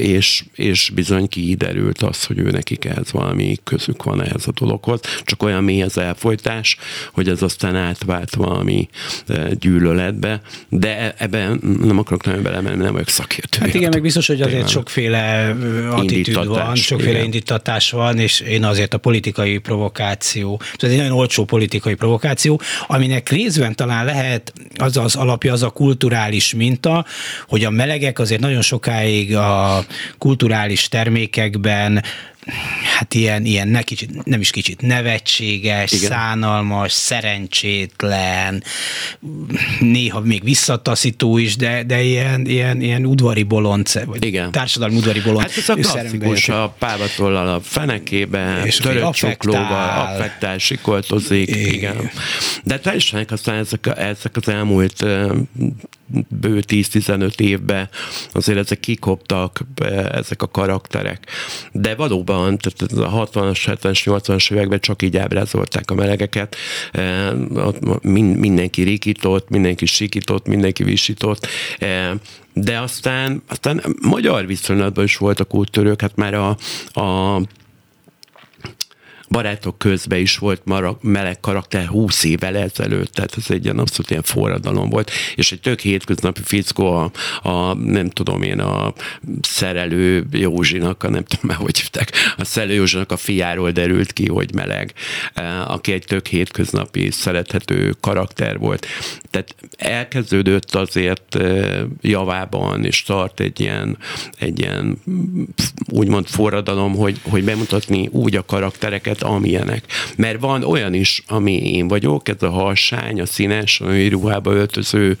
és, és bizony kiderült az, hogy ő nekik ez valami közük van ehhez a dologhoz, csak olyan mély az elfolytás, hogy ez aztán átvált valami e, gyűlöletbe, de ebben nem akarok nagyon belemenni, nem vagyok szakértő. Hát igen, meg biztos, hogy azért sokféle attitűd van, sokféle igen. indítatás van, és én azért a politikai provokáció, ez egy nagyon olcsó politikai provokáció, aminek részben talán lehet az az alapja, az a kulturális minta, hogy a melegek azért nagyon sokáig a kulturális termékekben hát ilyen, ilyen ne kicsit, nem is kicsit nevetséges, Igen. szánalmas, szerencsétlen, néha még visszataszító is, de, de ilyen, ilyen, ilyen udvari bolond, vagy Igen. társadalmi udvari bolond. Hát ez a klasszikus, a pávatollal a fenekében, és törött csuklóval, affektál, sikoltozik. Igen. Igen. De teljesen aztán ezek, ezek az elmúlt bő 10-15 évben azért ezek kikoptak, ezek a karakterek. De valóban, tehát a 60-as, 70-es, 80-as években csak így ábrázolták a melegeket. Mindenki rikított, mindenki sikított, mindenki visított de aztán, aztán magyar viszonylatban is voltak úttörők, hát már a, a barátok közben is volt marag, meleg karakter 20 évvel ezelőtt, tehát ez egy ilyen abszolút ilyen forradalom volt, és egy tök hétköznapi fickó a, a nem tudom én, a szerelő Józsinak, a nem tudom már hogy hívták, a szerelő Józsinak a fiáról derült ki, hogy meleg, e, aki egy tök hétköznapi, szerethető karakter volt. Tehát elkezdődött azért e, javában, és tart egy ilyen, egy ilyen úgymond forradalom, hogy, hogy bemutatni úgy a karaktereket, hát amilyenek. Mert van olyan is, ami én vagyok, ez a harsány, a színes, a női ruhába öltöző,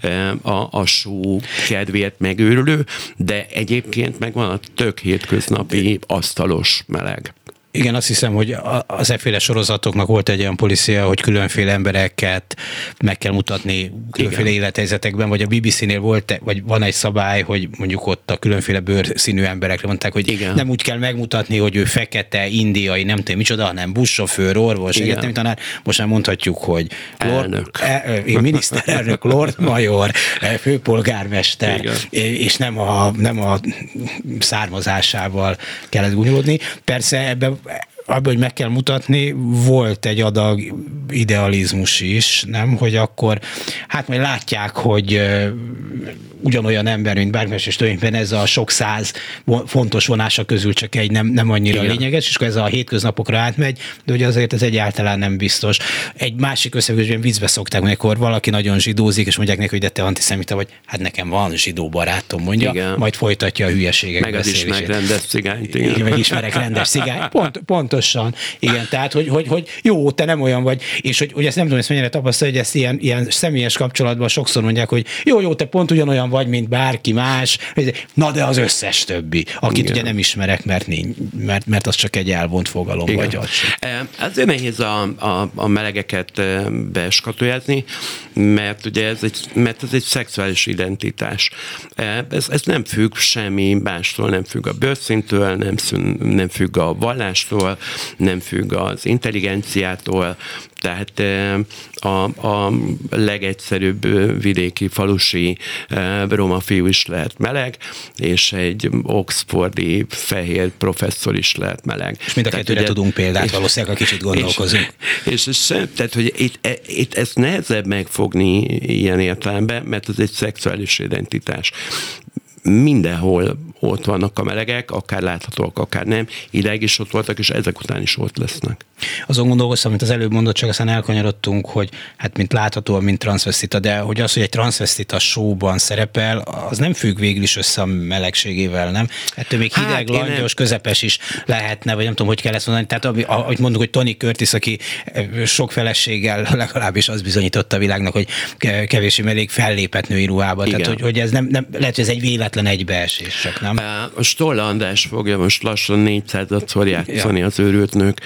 eh, a, a só kedvéért megőrülő, de egyébként meg van a tök hétköznapi asztalos meleg. Igen, azt hiszem, hogy az efféle sorozatoknak volt egy olyan policia, hogy különféle embereket meg kell mutatni különféle Igen. élethelyzetekben, vagy a BBC-nél volt, vagy van egy szabály, hogy mondjuk ott a különféle bőrszínű emberekre mondták, hogy Igen. nem úgy kell megmutatni, hogy ő fekete, indiai, nem tudom micsoda, hanem buszsofőr, orvos, Igen. egyetemi tanár. Most már mondhatjuk, hogy lord, elnök. E, e, miniszterelnök, lord major, e, főpolgármester, Igen. és nem a, nem a származásával kellett gúnyolódni. Persze ebben back. Abban, hogy meg kell mutatni, volt egy adag idealizmus is, nem? Hogy akkor, hát majd látják, hogy uh, ugyanolyan ember, mint Bergmes és tulajdonképpen ez a sok száz fontos vonása közül csak egy nem, nem annyira Igen. lényeges, és akkor ez a hétköznapokra átmegy, de hogy azért ez egyáltalán nem biztos. Egy másik összefüggésben viccbe szokták, amikor valaki nagyon zsidózik, és mondják neki, hogy de te antiszemita vagy, hát nekem van zsidó barátom, mondja, igen. majd folytatja a hülyeségek Meg az ismerek rendes cigányt. Igen. igen, meg ismerek rendes cigányt. Pont, pont pontosan. Igen, tehát, hogy, hogy, hogy jó, te nem olyan vagy, és hogy, hogy ezt nem tudom, ezt mennyire tapasztalja, hogy ezt ilyen, ilyen személyes kapcsolatban sokszor mondják, hogy jó, jó, te pont ugyanolyan vagy, mint bárki más, na de az összes többi, akit Igen. ugye nem ismerek, mert, mert, mert az csak egy elvont fogalom, Igen. vagy. Azért nehéz a, a, a melegeket beskatoljázni, mert ugye ez egy, mert ez egy szexuális identitás. Ez, ez nem függ semmi mástól, nem függ a bőrszintől, nem, nem függ a vallástól, nem függ az intelligenciától, tehát a, a legegyszerűbb vidéki falusi roma fiú is lehet meleg, és egy oxfordi fehér professzor is lehet meleg. És mind a kettőre ugye, tudunk példát, valószínűleg, a kicsit gondolkozunk. És, és, és tehát, hogy itt, e, itt ezt nehezebb megfogni ilyen értelemben, mert ez egy szexuális identitás mindenhol ott vannak a melegek, akár láthatóak, akár nem. Ideig is ott voltak, és ezek után is ott lesznek. Azon gondolkoztam, amit az előbb mondott, csak aztán elkanyarodtunk, hogy hát mint láthatóan, mint transvestita, de hogy az, hogy egy transvestita showban szerepel, az nem függ végül is össze a melegségével, nem? Ettől még hideg, hát, langyos, közepes is lehetne, vagy nem tudom, hogy kell ezt mondani. Tehát ahogy mondjuk, hogy Tony Curtis, aki sok feleséggel legalábbis az bizonyította a világnak, hogy kevésbé elég fellépett női ruhába. Igen. Tehát, hogy, hogy ez nem, nem, lehet, hogy ez egy véletlen egybeesés, csak nem? A Stolla András fogja most lassan 400-szor játszani ja. az őrült nők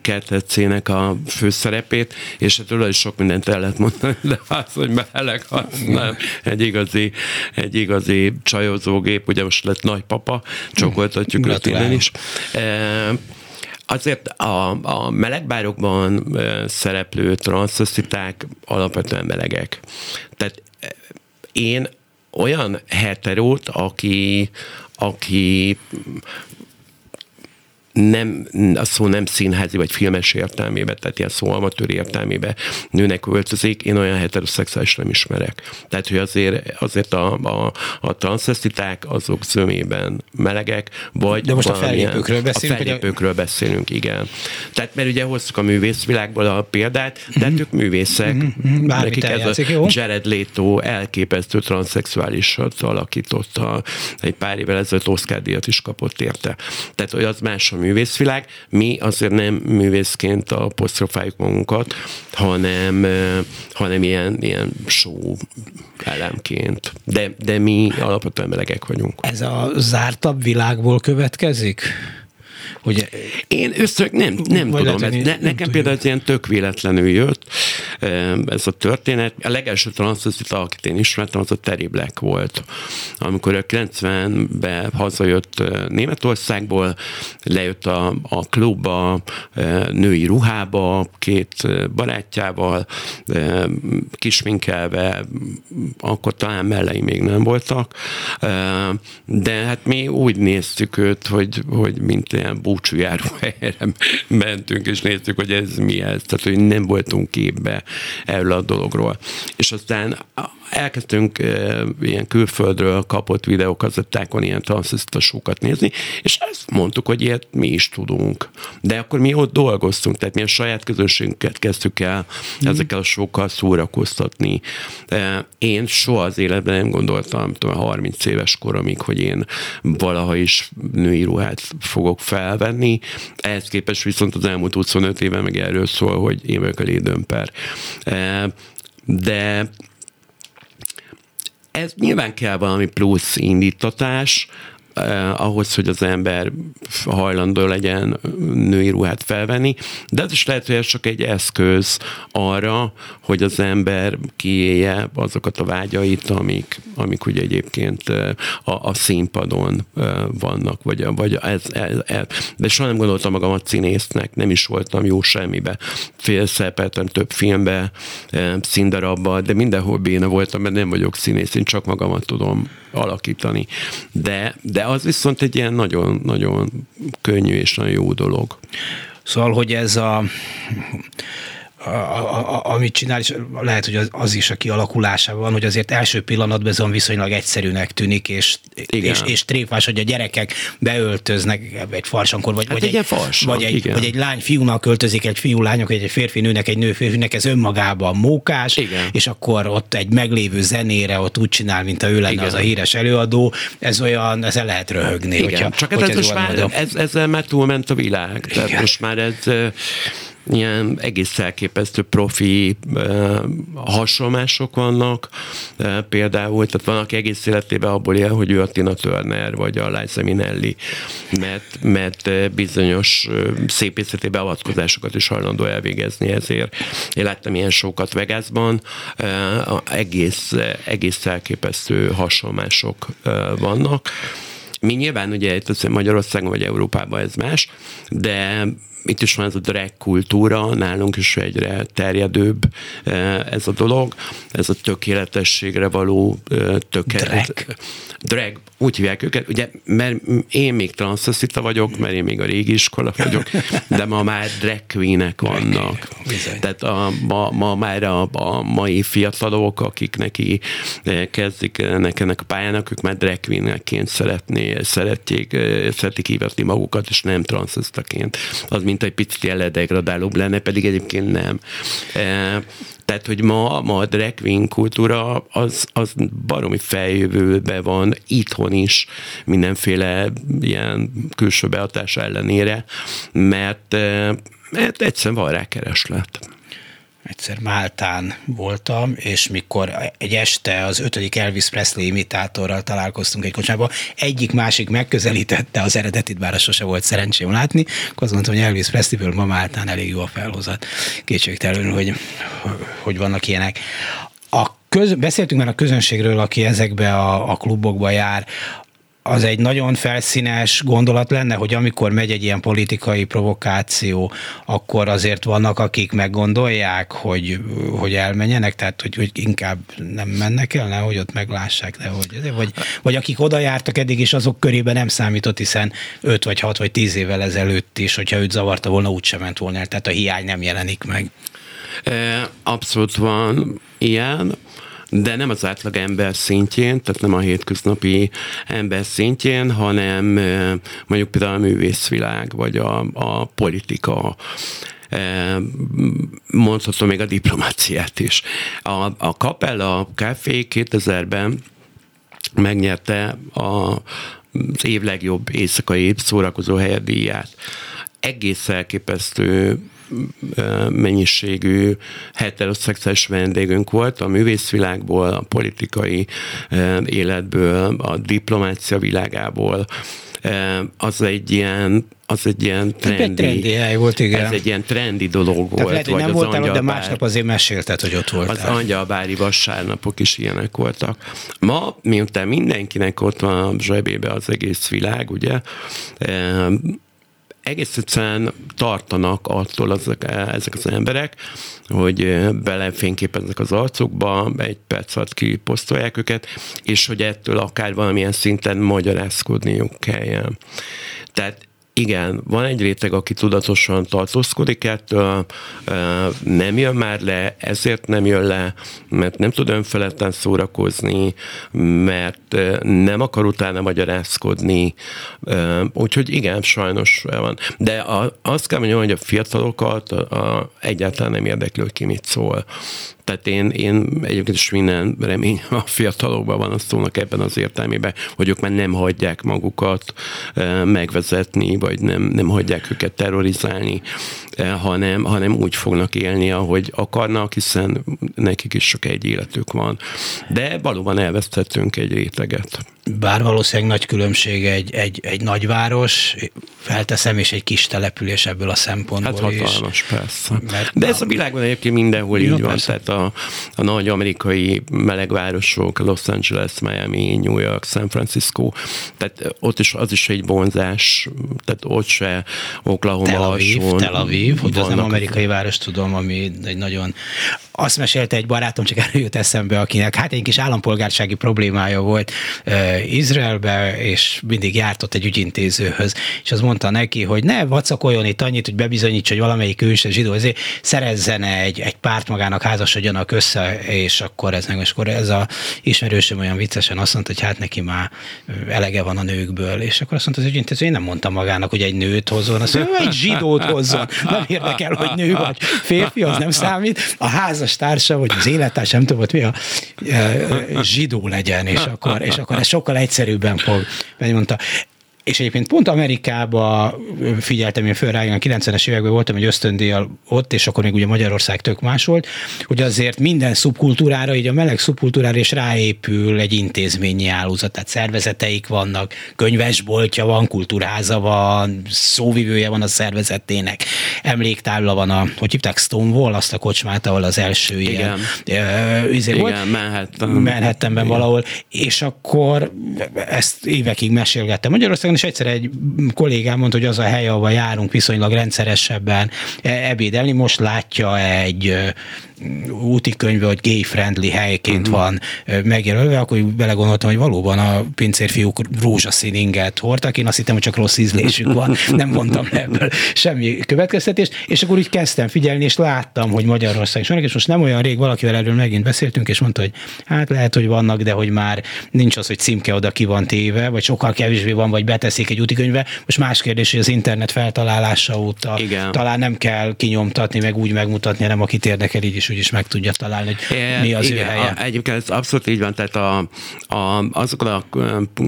kertetszének a főszerepét, és hát róla is sok mindent el lehet mondani, de az, hogy meleg, az nem. Egy igazi, egy igazi csajozógép, ugye most lett nagypapa, csokoltatjuk őt innen is. Azért a, a melegbárokban szereplő transzosziták alapvetően melegek. Tehát én olyan heterót, aki, aki nem, a szó nem színházi vagy filmes értelmében, tehát ilyen szó amatőr értelmében nőnek öltözik, én olyan heteroszexuális nem ismerek. Tehát, hogy azért, azért a, a, a transzesztiták azok zömében melegek, vagy De most a fellépőkről beszélünk? A fellépőkről beszélünk, igen. Tehát, mert ugye hoztuk a művészvilágból a példát, de mm-hmm. ők művészek, mm-hmm. nekik ez a jó? Jared Leto elképesztő transzexuálisat alakította, egy pár évvel ezelőtt Oscar díjat is kapott érte. Tehát, hogy az más a művészvilág. Mi azért nem művészként apostrofáljuk magunkat, hanem, hanem ilyen, ilyen show elemként. De, de mi alapvetően melegek vagyunk. Ez a zártabb világból következik? Hogy Én összök nem, nem tudom. Ez, ne, nekem például ez ilyen tök véletlenül jött ez a történet. A legelső transzvestita, akit én ismertem, az a Terry Black volt. Amikor a 90-ben hazajött Németországból, lejött a, a klubba, női ruhába, két barátjával, kisminkelve, akkor talán mellei még nem voltak, de hát mi úgy néztük őt, hogy, hogy mint ilyen búcsújáró helyre mentünk, és néztük, hogy ez mi ez. Tehát, hogy nem voltunk képbe erről a dologról. És aztán elkezdtünk e, ilyen külföldről kapott videókazettákon ilyen transzistasókat nézni, és ezt mondtuk, hogy ilyet mi is tudunk. De akkor mi ott dolgoztunk, tehát mi a saját közönségünket kezdtük el mm. ezekkel a sokkal szórakoztatni. E, én soha az életben nem gondoltam, tudom, 30 éves koromig, hogy én valaha is női ruhát fogok felvenni. Ehhez képest viszont az elmúlt 25 éve meg erről szól, hogy én vagyok a lédömper. E, de ez nyilván kell valami plusz indítatás, eh, ahhoz, hogy az ember hajlandó legyen női ruhát felvenni, de ez is lehet, hogy ez csak egy eszköz arra, hogy az ember kiélje azokat a vágyait, amik, amik ugye egyébként eh, a, a színpadon eh, vannak, vagy, vagy ez, ez, ez. De soha nem gondoltam magamat színésznek, nem is voltam jó semmibe. Félszerepeltem több filmbe, eh, színdarabba, de mindenhol béna voltam, mert nem vagyok színész, én csak magamat tudom alakítani. De, de az viszont egy ilyen nagyon-nagyon könnyű és nagyon jó dolog. Szóval, hogy ez a a, a, amit csinál, és lehet, hogy az, az is a kialakulásában hogy azért első pillanatban ez viszonylag egyszerűnek tűnik, és, és, és tréfás, hogy a gyerekek beöltöznek egy farsankor, vagy, hát vagy, egy, farsan, vagy, egy, vagy egy lány fiúnak költözik, egy fiú lányok, egy férfi nőnek, egy nő férfinek, ez önmagában mókás, igen. és akkor ott egy meglévő zenére ott úgy csinál, mint a ő lenne igen. az a híres előadó, ez olyan, ezzel lehet röhögni. Igen. Hogyha, Csak ez, ez most már, ez, ezzel már túlment a világ. Tehát most már ez ilyen egész elképesztő profi hasonlások vannak, például, tehát van, aki egész életében abból él, hogy ő a Tina Turner, vagy a Liza Minnelli, mert, mert bizonyos szépészeti beavatkozásokat is hajlandó elvégezni ezért. Én láttam ilyen sokat Vegasban, egész, egész elképesztő hasonlások vannak. Mi nyilván ugye itt Magyarországon vagy Európában ez más, de itt is van ez a drag kultúra, nálunk is egyre terjedőbb eh, ez a dolog, ez a tökéletességre való eh, tökélet. Drag. Drag, úgy hívják őket, ugye, mert én még transzeszita vagyok, mert én még a régi iskola vagyok, de ma már drag queen-ek vannak. Tehát a, ma, ma már a, a mai fiatalok, akik neki eh, kezdik ennek, ennek a pályának, ők már drag queen-ekként szeretné, szeretjék, szeretik hivatni magukat, és nem transzeszitaként. Az mint egy picit jeledegradálóbb lenne, pedig egyébként nem. E, tehát, hogy ma, ma a drag queen kultúra az, az baromi feljövőbe van itthon is mindenféle ilyen külső behatás ellenére, mert, e, mert egyszerűen van rá kereslet egyszer Máltán voltam, és mikor egy este az ötödik Elvis Presley imitátorral találkoztunk egy kocsmába, egyik másik megközelítette az eredetit, bár sose volt szerencsém látni, akkor azt mondtam, hogy Elvis Presley-ből ma Máltán elég jó a felhozat. Kétségtelenül, hogy, hogy vannak ilyenek. A köz, beszéltünk már a közönségről, aki ezekbe a, a klubokba jár az egy nagyon felszínes gondolat lenne, hogy amikor megy egy ilyen politikai provokáció, akkor azért vannak, akik meggondolják, hogy, hogy elmenjenek, tehát hogy, hogy inkább nem mennek el, nehogy ott meglássák, nehogy, vagy, vagy akik oda jártak eddig, és azok körében nem számított, hiszen 5 vagy 6 vagy 10 évvel ezelőtt is, hogyha őt zavarta volna, úgysem ment volna el, tehát a hiány nem jelenik meg. Abszolút van ilyen de nem az átlag ember szintjén, tehát nem a hétköznapi ember szintjén, hanem mondjuk például a művészvilág, vagy a, a politika, mondhatom még a diplomáciát is. A, a Capella Café 2000-ben megnyerte a, az év legjobb éjszakai szórakozó helyedíját. Egész elképesztő mennyiségű heteroszexuális vendégünk volt, a művészvilágból, a politikai életből, a diplomácia világából, az egy ilyen az egy ilyen trendi, egy trendi hely volt, igen. Ez egy ilyen trendi dolog Tehát volt. Lehet, hogy nem voltál ott, de másnap azért mesélted, hogy ott voltál. Az angyalbári vasárnapok is ilyenek voltak. Ma, miután mindenkinek ott van a zsebébe az egész világ, ugye, egész egyszerűen tartanak attól azok, ezek az emberek, hogy belefényképeznek az arcukba, egy perc alatt kiposztolják őket, és hogy ettől akár valamilyen szinten magyarázkodniuk kelljen. Tehát igen, van egy réteg, aki tudatosan tartózkodik ettől, nem jön már le, ezért nem jön le, mert nem tud önfeledten szórakozni, mert nem akar utána magyarázkodni, úgyhogy igen, sajnos van. De azt kell mondjam, hogy a fiatalokat egyáltalán nem érdekli, hogy ki mit szól. Tehát én, én egyébként is minden remény a fiatalokban van a szónak ebben az értelmében, hogy ők már nem hagyják magukat megvezetni, vagy nem, nem hagyják őket terrorizálni, hanem, hanem úgy fognak élni, ahogy akarnak, hiszen nekik is csak egy életük van. De valóban elvesztettünk egy réteget. Bár valószínűleg nagy különbség egy, egy, egy nagyváros, felteszem, és egy kis település ebből a szempontból hát hatalmas, is. persze. Mert De ez a világban egyébként mindenhol így van, tehát a, a nagy amerikai melegvárosok, Los Angeles, Miami, New York, San Francisco, tehát ott is az is egy vonzás, tehát ott se Oklahoma Tel Aviv, Tel Aviv, hogy az nem amerikai város, tudom, ami egy nagyon azt mesélte egy barátom, csak erről jut eszembe, akinek hát egy kis állampolgársági problémája volt uh, Izraelbe, és mindig járt ott egy ügyintézőhöz, és az mondta neki, hogy ne vacakoljon itt annyit, hogy bebizonyítsa, hogy valamelyik ős zsidó, ezért szerezzen egy, egy párt magának, házasodjanak össze, és akkor ez meg, és akkor ez a ismerősöm olyan viccesen azt mondta, hogy hát neki már elege van a nőkből, és akkor azt mondta az ügyintéző, én nem mondtam magának, hogy egy nőt hozzon, azt mondja, egy zsidót hozzon. Nem érdekel, hogy nő vagy férfi, az nem számít. A házas társa, vagy az élettárs, nem tudom, mi a zsidó legyen, és akkor, és akkor ez sokkal egyszerűbben fog. Mondta, és egyébként pont Amerikába figyeltem én föl rá, a 90-es években voltam egy ösztöndíjjal ott, és akkor még ugye Magyarország tök más volt, hogy azért minden szubkultúrára, így a meleg szubkultúrára is ráépül egy intézményi állózat, tehát szervezeteik vannak, könyvesboltja van, kultúrháza van, szóvivője van a szervezetének, emléktábla van a, hogy hívták Stonewall, azt a kocsmát, ahol az első Igen. ilyen uh, Igen, volt. Manhattan. Manhattanben Igen. valahol, és akkor ezt évekig mesélgettem Magyarországon, és egyszer egy kollégám mondta, hogy az a hely, ahol járunk viszonylag rendszeresebben e, ebédelni, most látja egy úti könyve, hogy gay-friendly helyként uh-huh. van megjelölve, akkor belegondoltam, hogy valóban a pincérfiúk rózsaszín inget hordtak, én azt hittem, hogy csak rossz ízlésük van, nem mondtam ebből semmi következtetést, és akkor úgy kezdtem figyelni, és láttam, hogy Magyarország is vannak, és most nem olyan rég valakivel erről megint beszéltünk, és mondta, hogy hát lehet, hogy vannak, de hogy már nincs az, hogy címke oda ki van téve, vagy sokkal kevésbé van, vagy beteszik egy útikönyvbe. Most más kérdés, hogy az internet feltalálása óta Igen. talán nem kell kinyomtatni, meg úgy megmutatni, hanem akit érdekel, így is is úgyis meg tudja találni, hogy é, mi az igen, ő helye. A, egyébként ez abszolút így van, tehát a, a, azokon a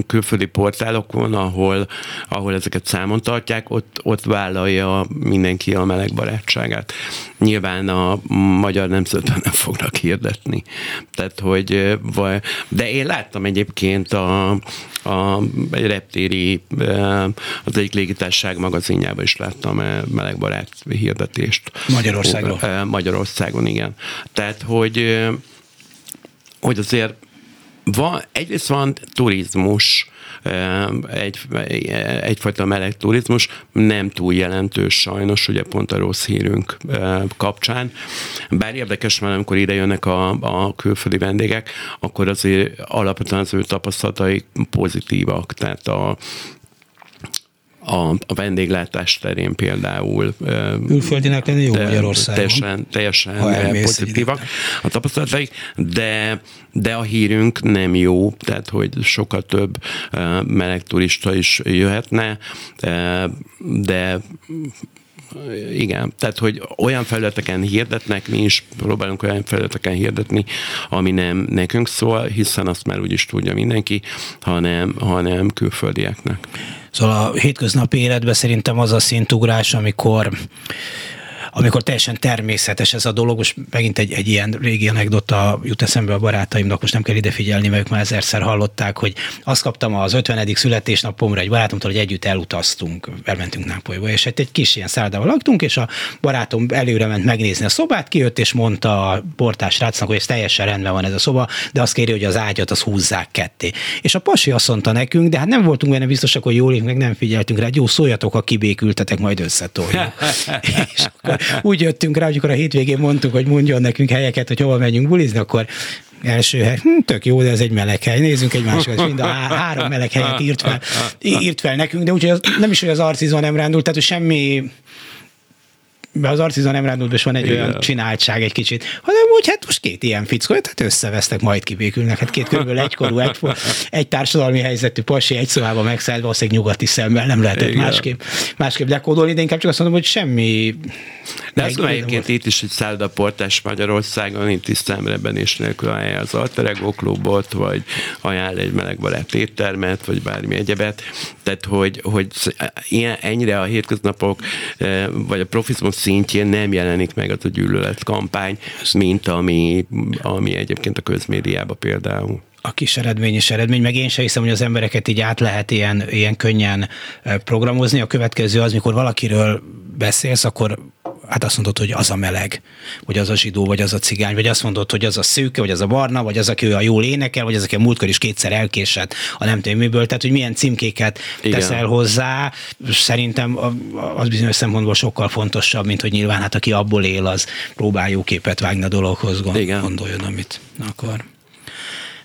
külföldi portálokon, ahol, ahol ezeket számon tartják, ott, ott vállalja mindenki a meleg barátságát. Nyilván a magyar nemzetben nem fognak hirdetni. Tehát, hogy, de én láttam egyébként a, a reptéri, az egyik légitárság magazinjában is láttam melegbarát hirdetést. Magyarországról? Magyarországon, igen. Tehát, hogy, hogy azért van, egyrészt van turizmus, egy, egyfajta meleg turizmus, nem túl jelentős sajnos, ugye pont a rossz hírünk kapcsán. Bár érdekes, mert amikor ide jönnek a, a külföldi vendégek, akkor azért alapvetően az ő tapasztalatai pozitívak, tehát a a, a vendéglátás terén például. Külföldinek lenni jó Magyarországon. Teljesen, teljesen pozitívak a tapasztalataik, de, de a hírünk nem jó, tehát hogy sokkal több meleg turista is jöhetne, de igen, tehát hogy olyan felületeken hirdetnek, mi is próbálunk olyan felületeken hirdetni, ami nem nekünk szól, hiszen azt már úgyis tudja mindenki, hanem, hanem külföldieknek. Szóval a hétköznapi életben szerintem az a szintugrás, amikor amikor teljesen természetes ez a dolog, most megint egy, egy ilyen régi anekdota jut eszembe a barátaimnak, most nem kell ide figyelni, mert ők már ezerszer hallották, hogy azt kaptam az 50. születésnapomra egy barátomtól, hogy együtt elutaztunk, elmentünk Nápolyba, és egy, egy kis ilyen szállodával laktunk, és a barátom előre ment megnézni a szobát, kijött, és mondta a portás rácnak, hogy ez teljesen rendben van ez a szoba, de azt kéri, hogy az ágyat az húzzák ketté. És a pasi azt mondta nekünk, de hát nem voltunk benne biztosak, hogy jól meg nem figyeltünk rá, jó szóljatok, ha kibékültetek, majd összetoljuk. és akkor úgy jöttünk rá, hogy akkor a hétvégén mondtuk, hogy mondjon nekünk helyeket, hogy hova megyünk bulizni, akkor első hely, hm, tök jó, de ez egy meleg hely, nézzünk egy másikat, mind a három meleg helyet írt fel, írt fel nekünk, de úgyhogy nem is, hogy az arcizon nem rándult, tehát hogy semmi az Arcizon Emrádnódban is van egy Igen. olyan csináltság egy kicsit, hanem úgy, hát most két ilyen fickó, tehát összevesztek, majd kibékülnek. Hát két körülbelül egykorú, egy, egy társadalmi helyzetű pasi, egy szobában megszállt, valószínűleg nyugati szemmel nem lehetett Igen. másképp, másképp lekódolni, de inkább csak azt mondom, hogy semmi. De azt mondom, egyébként itt is egy szállodaportás Magyarországon, itt is szemreben és nélkül ajánl az Alterego klubot, vagy ajánl egy melegbarát éttermet, vagy bármi egyebet. Tehát, hogy, hogy ilyen, ennyire a hétköznapok, eh, vagy a profizmus szintjén nem jelenik meg az a gyűlölet kampány, mint ami, ami egyébként a közmédiában például a kis eredmény és eredmény, meg én sem hiszem, hogy az embereket így át lehet ilyen, ilyen könnyen programozni. A következő az, mikor valakiről beszélsz, akkor hát azt mondod, hogy az a meleg, vagy az a zsidó, vagy az a cigány, vagy azt mondod, hogy az a szőke, vagy az a barna, vagy az, aki a jól énekel, vagy az, aki a múltkor is kétszer elkésett a nem tudom miből, tehát hogy milyen címkéket Igen. teszel hozzá, szerintem az bizonyos szempontból sokkal fontosabb, mint hogy nyilván hát aki abból él, az próbál jó képet vágni a dologhoz, gondoljon, amit akar.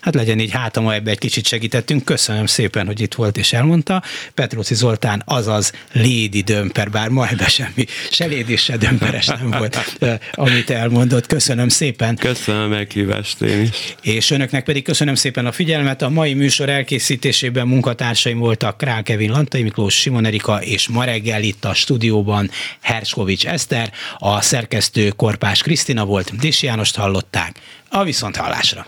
Hát legyen így hátam, ebbe egy kicsit segítettünk. Köszönöm szépen, hogy itt volt és elmondta. Petróci Zoltán, azaz Lady Dömper, bár ma ebbe semmi, se Lady, se Dömperes nem volt, amit elmondott. Köszönöm szépen. Köszönöm a meghívást én is. És önöknek pedig köszönöm szépen a figyelmet. A mai műsor elkészítésében munkatársaim voltak Král Kevin Lantai Miklós, Simon Erika és ma reggel itt a stúdióban Herskovics Eszter, a szerkesztő Korpás Krisztina volt, Dési Jánost hallották. A viszonthallásra.